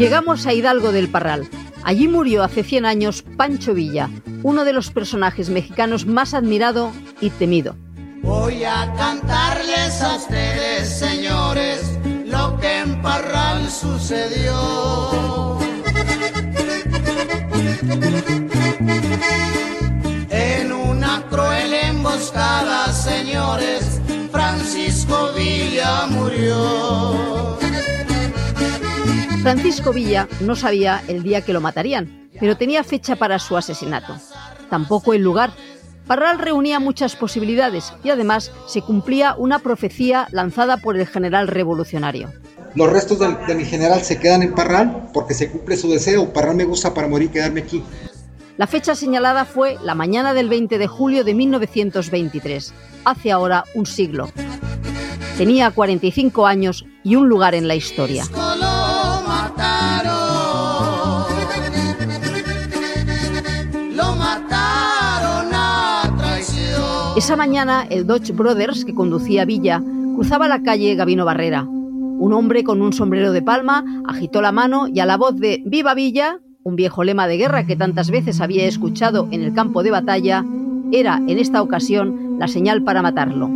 Llegamos a Hidalgo del Parral. Allí murió hace 100 años Pancho Villa, uno de los personajes mexicanos más admirado y temido. Voy a cantarles a ustedes, señores, lo que en Parral sucedió. Francisco Villa no sabía el día que lo matarían, pero tenía fecha para su asesinato. Tampoco el lugar. Parral reunía muchas posibilidades y además se cumplía una profecía lanzada por el general revolucionario. Los restos de, de mi general se quedan en Parral porque se cumple su deseo. Parral me gusta para morir y quedarme aquí. La fecha señalada fue la mañana del 20 de julio de 1923, hace ahora un siglo. Tenía 45 años y un lugar en la historia. Mataron a traición. Esa mañana el Dodge Brothers que conducía Villa cruzaba la calle Gavino Barrera. Un hombre con un sombrero de palma agitó la mano y a la voz de Viva Villa, un viejo lema de guerra que tantas veces había escuchado en el campo de batalla, era en esta ocasión la señal para matarlo.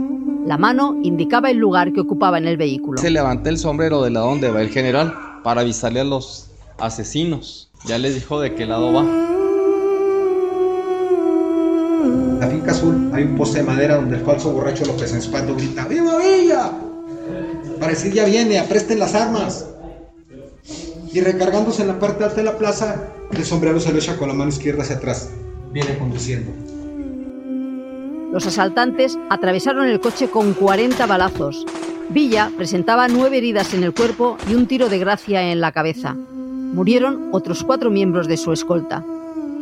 La mano indicaba el lugar que ocupaba en el vehículo. Se levanta el sombrero de lado donde va el general para avisarle a los asesinos. Ya les dijo de qué lado va. Finca azul hay un poste de madera donde el falso borracho López en Espanto grita ¡Viva Villa! Para decir ya viene, apresten las armas. Y recargándose en la parte alta de la plaza, el sombrero se lo echa con la mano izquierda hacia atrás. Viene conduciendo. Los asaltantes atravesaron el coche con 40 balazos. Villa presentaba nueve heridas en el cuerpo y un tiro de gracia en la cabeza. Murieron otros cuatro miembros de su escolta.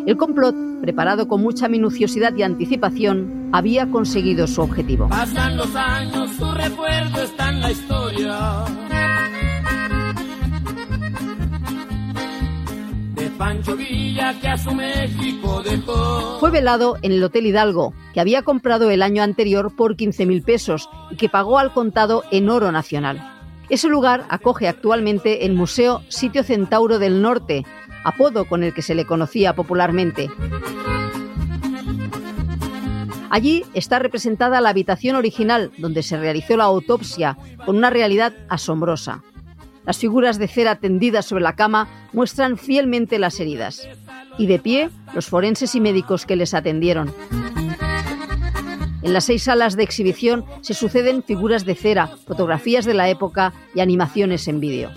El complot, preparado con mucha minuciosidad y anticipación, había conseguido su objetivo. Pasan los años, su recuerdo está en la historia. De Pancho Villa que a su México dejó. Fue velado en el Hotel Hidalgo, que había comprado el año anterior por 15.000 pesos y que pagó al contado en oro nacional. Ese lugar acoge actualmente el Museo Sitio Centauro del Norte, apodo con el que se le conocía popularmente. Allí está representada la habitación original donde se realizó la autopsia, con una realidad asombrosa. Las figuras de cera tendidas sobre la cama muestran fielmente las heridas. Y de pie, los forenses y médicos que les atendieron. En las seis salas de exhibición se suceden figuras de cera, fotografías de la época y animaciones en vídeo.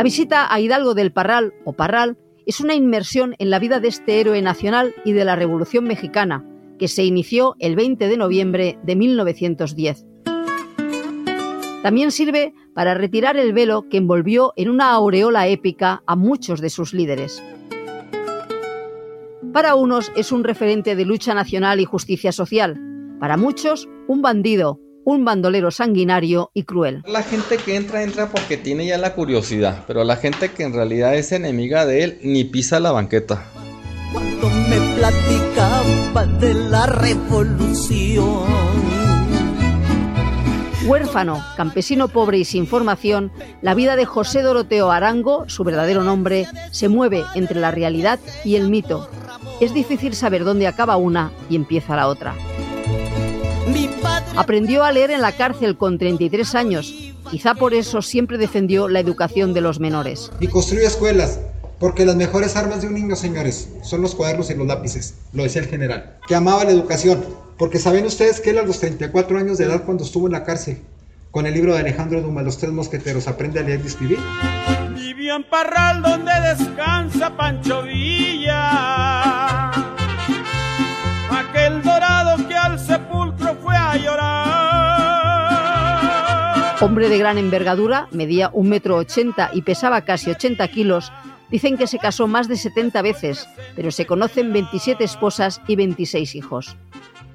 La visita a Hidalgo del Parral o Parral es una inmersión en la vida de este héroe nacional y de la Revolución Mexicana, que se inició el 20 de noviembre de 1910. También sirve para retirar el velo que envolvió en una aureola épica a muchos de sus líderes. Para unos es un referente de lucha nacional y justicia social, para muchos un bandido, un bandolero sanguinario y cruel. La gente que entra, entra porque tiene ya la curiosidad, pero la gente que en realidad es enemiga de él ni pisa la banqueta. Cuando me platicaba de la revolución. Huérfano, campesino pobre y sin formación, la vida de José Doroteo Arango, su verdadero nombre, se mueve entre la realidad y el mito. Es difícil saber dónde acaba una y empieza la otra. Mi Aprendió a leer en la cárcel con 33 años. Quizá por eso siempre defendió la educación de los menores. Y construye escuelas, porque las mejores armas de un niño, señores, son los cuadernos y los lápices, lo decía el general. Que amaba la educación, porque saben ustedes que él a los 34 años de edad cuando estuvo en la cárcel, con el libro de Alejandro Dumas, Los Tres Mosqueteros, aprende a leer y escribir. Vivió en Parral donde descansa Pancho Villa. Hombre de gran envergadura, medía un metro ochenta y pesaba casi 80 kilos, dicen que se casó más de 70 veces, pero se conocen 27 esposas y 26 hijos.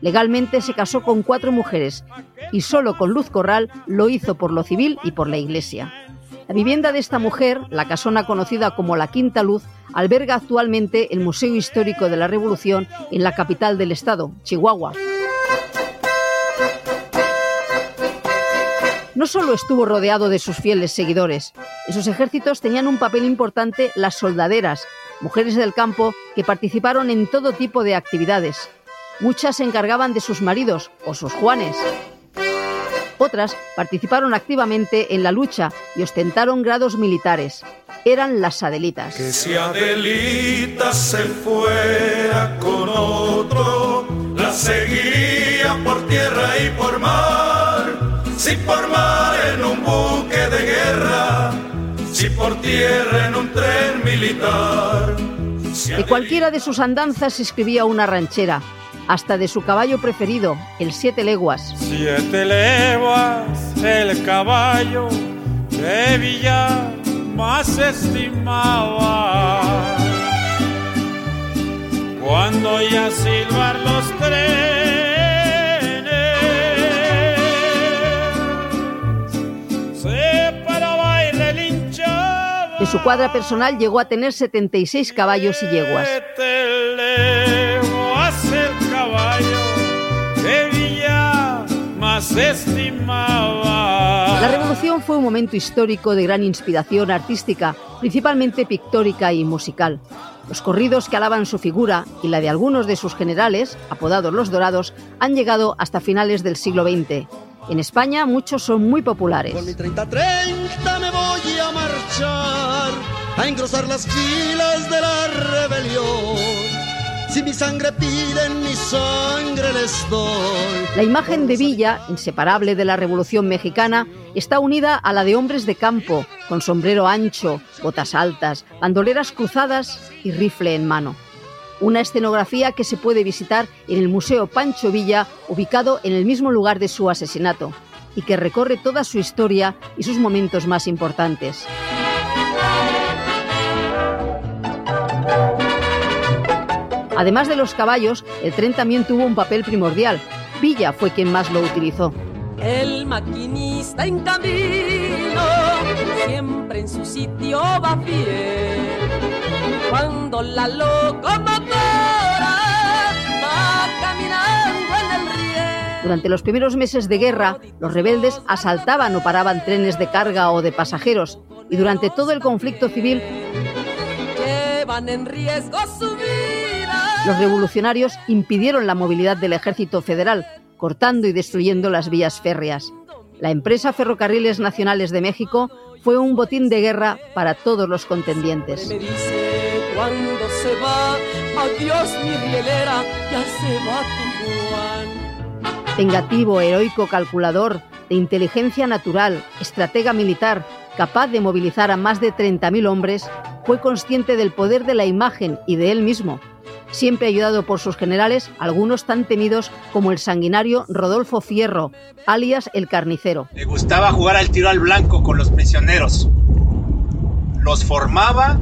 Legalmente se casó con cuatro mujeres y solo con Luz Corral lo hizo por lo civil y por la iglesia. La vivienda de esta mujer, la casona conocida como la Quinta Luz, alberga actualmente el Museo Histórico de la Revolución en la capital del estado, Chihuahua. No solo estuvo rodeado de sus fieles seguidores, en sus ejércitos tenían un papel importante las soldaderas, mujeres del campo que participaron en todo tipo de actividades. Muchas se encargaban de sus maridos o sus juanes. Otras participaron activamente en la lucha y ostentaron grados militares. Eran las Adelitas. Que si Adelita se fuera Si por mar en un buque de guerra, si por tierra en un tren militar. De cualquiera de sus andanzas escribía una ranchera, hasta de su caballo preferido, el Siete Leguas. Siete leguas, el caballo de Villa más estimaba. Cuando ya silbar los trenes, su cuadra personal llegó a tener 76 caballos y yeguas. La revolución fue un momento histórico de gran inspiración artística, principalmente pictórica y musical. Los corridos que alaban su figura y la de algunos de sus generales, apodados los Dorados, han llegado hasta finales del siglo XX. En España muchos son muy populares. Con mi 30-30 me voy a marchar a engrosar las filas de la rebelión. Si mi sangre piden, mi sangre les doy. La imagen de Villa, inseparable de la Revolución Mexicana, está unida a la de hombres de campo, con sombrero ancho, botas altas, bandoleras cruzadas y rifle en mano. Una escenografía que se puede visitar en el Museo Pancho Villa, ubicado en el mismo lugar de su asesinato, y que recorre toda su historia y sus momentos más importantes. Además de los caballos, el tren también tuvo un papel primordial. Villa fue quien más lo utilizó. El maquinista en camino siempre en su sitio va fiel. Cuando la locomotora va caminando en el riel. Durante los primeros meses de guerra, los rebeldes asaltaban o paraban trenes de carga o de pasajeros. Y durante todo el conflicto civil, Llevan en riesgo su vida. los revolucionarios impidieron la movilidad del ejército federal, cortando y destruyendo las vías férreas. La empresa Ferrocarriles Nacionales de México fue un botín de guerra para todos los contendientes. Cuando se va, adiós mi rielera, ya se va tu Juan. Vengativo, heroico, calculador, de inteligencia natural, estratega militar, capaz de movilizar a más de 30.000 hombres, fue consciente del poder de la imagen y de él mismo. Siempre ayudado por sus generales, algunos tan temidos como el sanguinario Rodolfo Fierro, alias el Carnicero. Le gustaba jugar al tiro al blanco con los prisioneros. Los formaba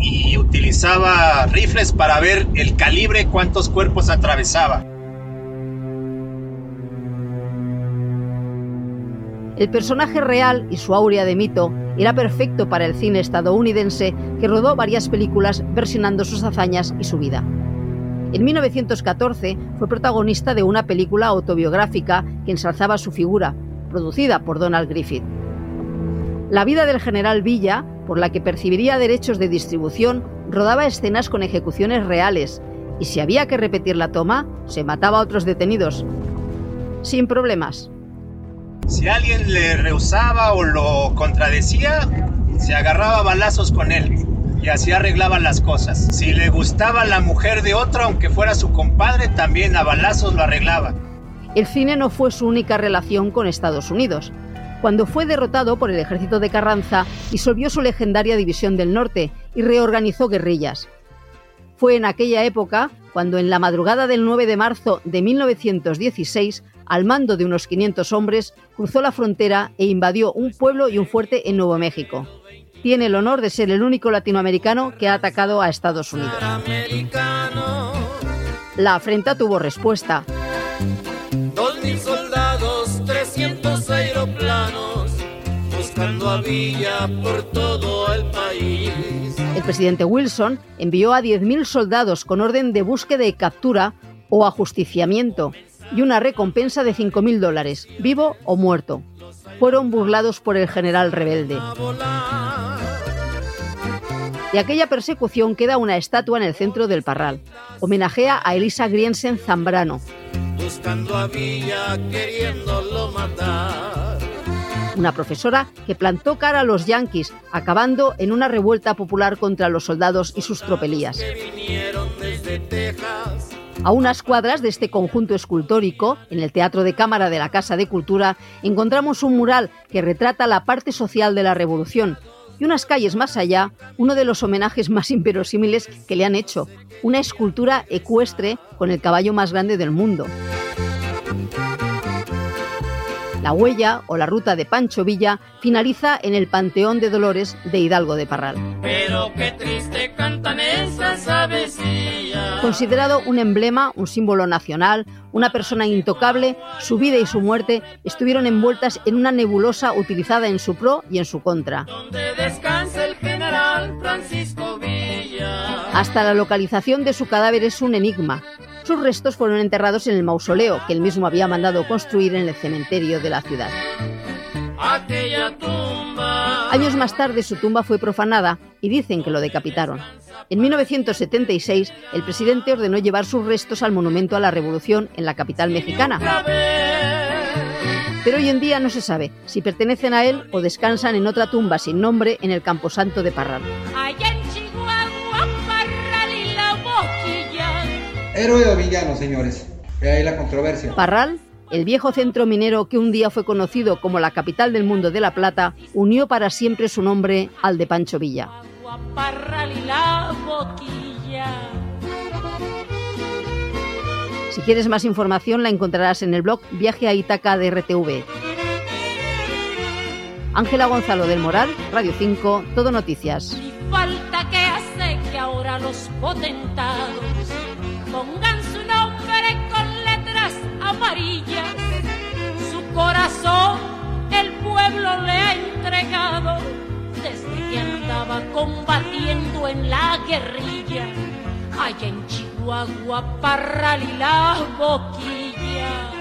y utilizaba rifles para ver el calibre cuántos cuerpos atravesaba. El personaje real y su aurea de mito era perfecto para el cine estadounidense que rodó varias películas versionando sus hazañas y su vida. En 1914 fue protagonista de una película autobiográfica que ensalzaba su figura, producida por Donald Griffith. La vida del general Villa, por la que percibiría derechos de distribución, rodaba escenas con ejecuciones reales, y si había que repetir la toma, se mataba a otros detenidos. Sin problemas. Si alguien le rehusaba o lo contradecía, se agarraba a balazos con él y así arreglaban las cosas. Si le gustaba la mujer de otro, aunque fuera su compadre, también a balazos lo arreglaba. El cine no fue su única relación con Estados Unidos. Cuando fue derrotado por el ejército de Carranza, disolvió su legendaria División del Norte y reorganizó guerrillas. Fue en aquella época cuando en la madrugada del 9 de marzo de 1916, al mando de unos 500 hombres, cruzó la frontera e invadió un pueblo y un fuerte en Nuevo México. Tiene el honor de ser el único latinoamericano que ha atacado a Estados Unidos. La afrenta tuvo respuesta. Dos mil soldados, 300 aeroplanos, buscando a Villa por todo el país. El presidente Wilson envió a 10.000 soldados con orden de búsqueda y captura o ajusticiamiento y una recompensa de 5.000 dólares, vivo o muerto. fueron burlados por el general rebelde. De aquella persecución queda una estatua en el centro del Parral. Homenajea a Elisa Griensen Zambrano. Una profesora que plantó cara a los yanquis, acabando en una revuelta popular contra los soldados y sus tropelías. A unas cuadras de este conjunto escultórico, en el Teatro de Cámara de la Casa de Cultura, encontramos un mural que retrata la parte social de la Revolución, y unas calles más allá, uno de los homenajes más inverosímiles que le han hecho, una escultura ecuestre con el caballo más grande del mundo. La huella o la ruta de Pancho Villa finaliza en el Panteón de Dolores de Hidalgo de Parral. Pero qué triste cantan esas Considerado un emblema, un símbolo nacional, una persona intocable, su vida y su muerte estuvieron envueltas en una nebulosa utilizada en su pro y en su contra. el general Francisco Villa. Hasta la localización de su cadáver es un enigma. Sus restos fueron enterrados en el mausoleo que él mismo había mandado construir en el cementerio de la ciudad. Años más tarde su tumba fue profanada y dicen que lo decapitaron. En 1976 el presidente ordenó llevar sus restos al Monumento a la Revolución en la capital mexicana. Pero hoy en día no se sabe si pertenecen a él o descansan en otra tumba sin nombre en el Camposanto de Parral. Héroe o villano, señores. Ve ahí la controversia. Parral, el viejo centro minero que un día fue conocido como la capital del mundo de la plata, unió para siempre su nombre al de Pancho Villa. Si quieres más información la encontrarás en el blog Viaje a Ítaca de RTV. Ángela Gonzalo del Moral, Radio 5, Todo Noticias. falta que hace que ahora los potentados pongan su nombre con letras amarillas. Su corazón el pueblo le ha entregado desde que andaba combatiendo en la guerrilla. Allá en Chihuahua, Parral y la Boquilla.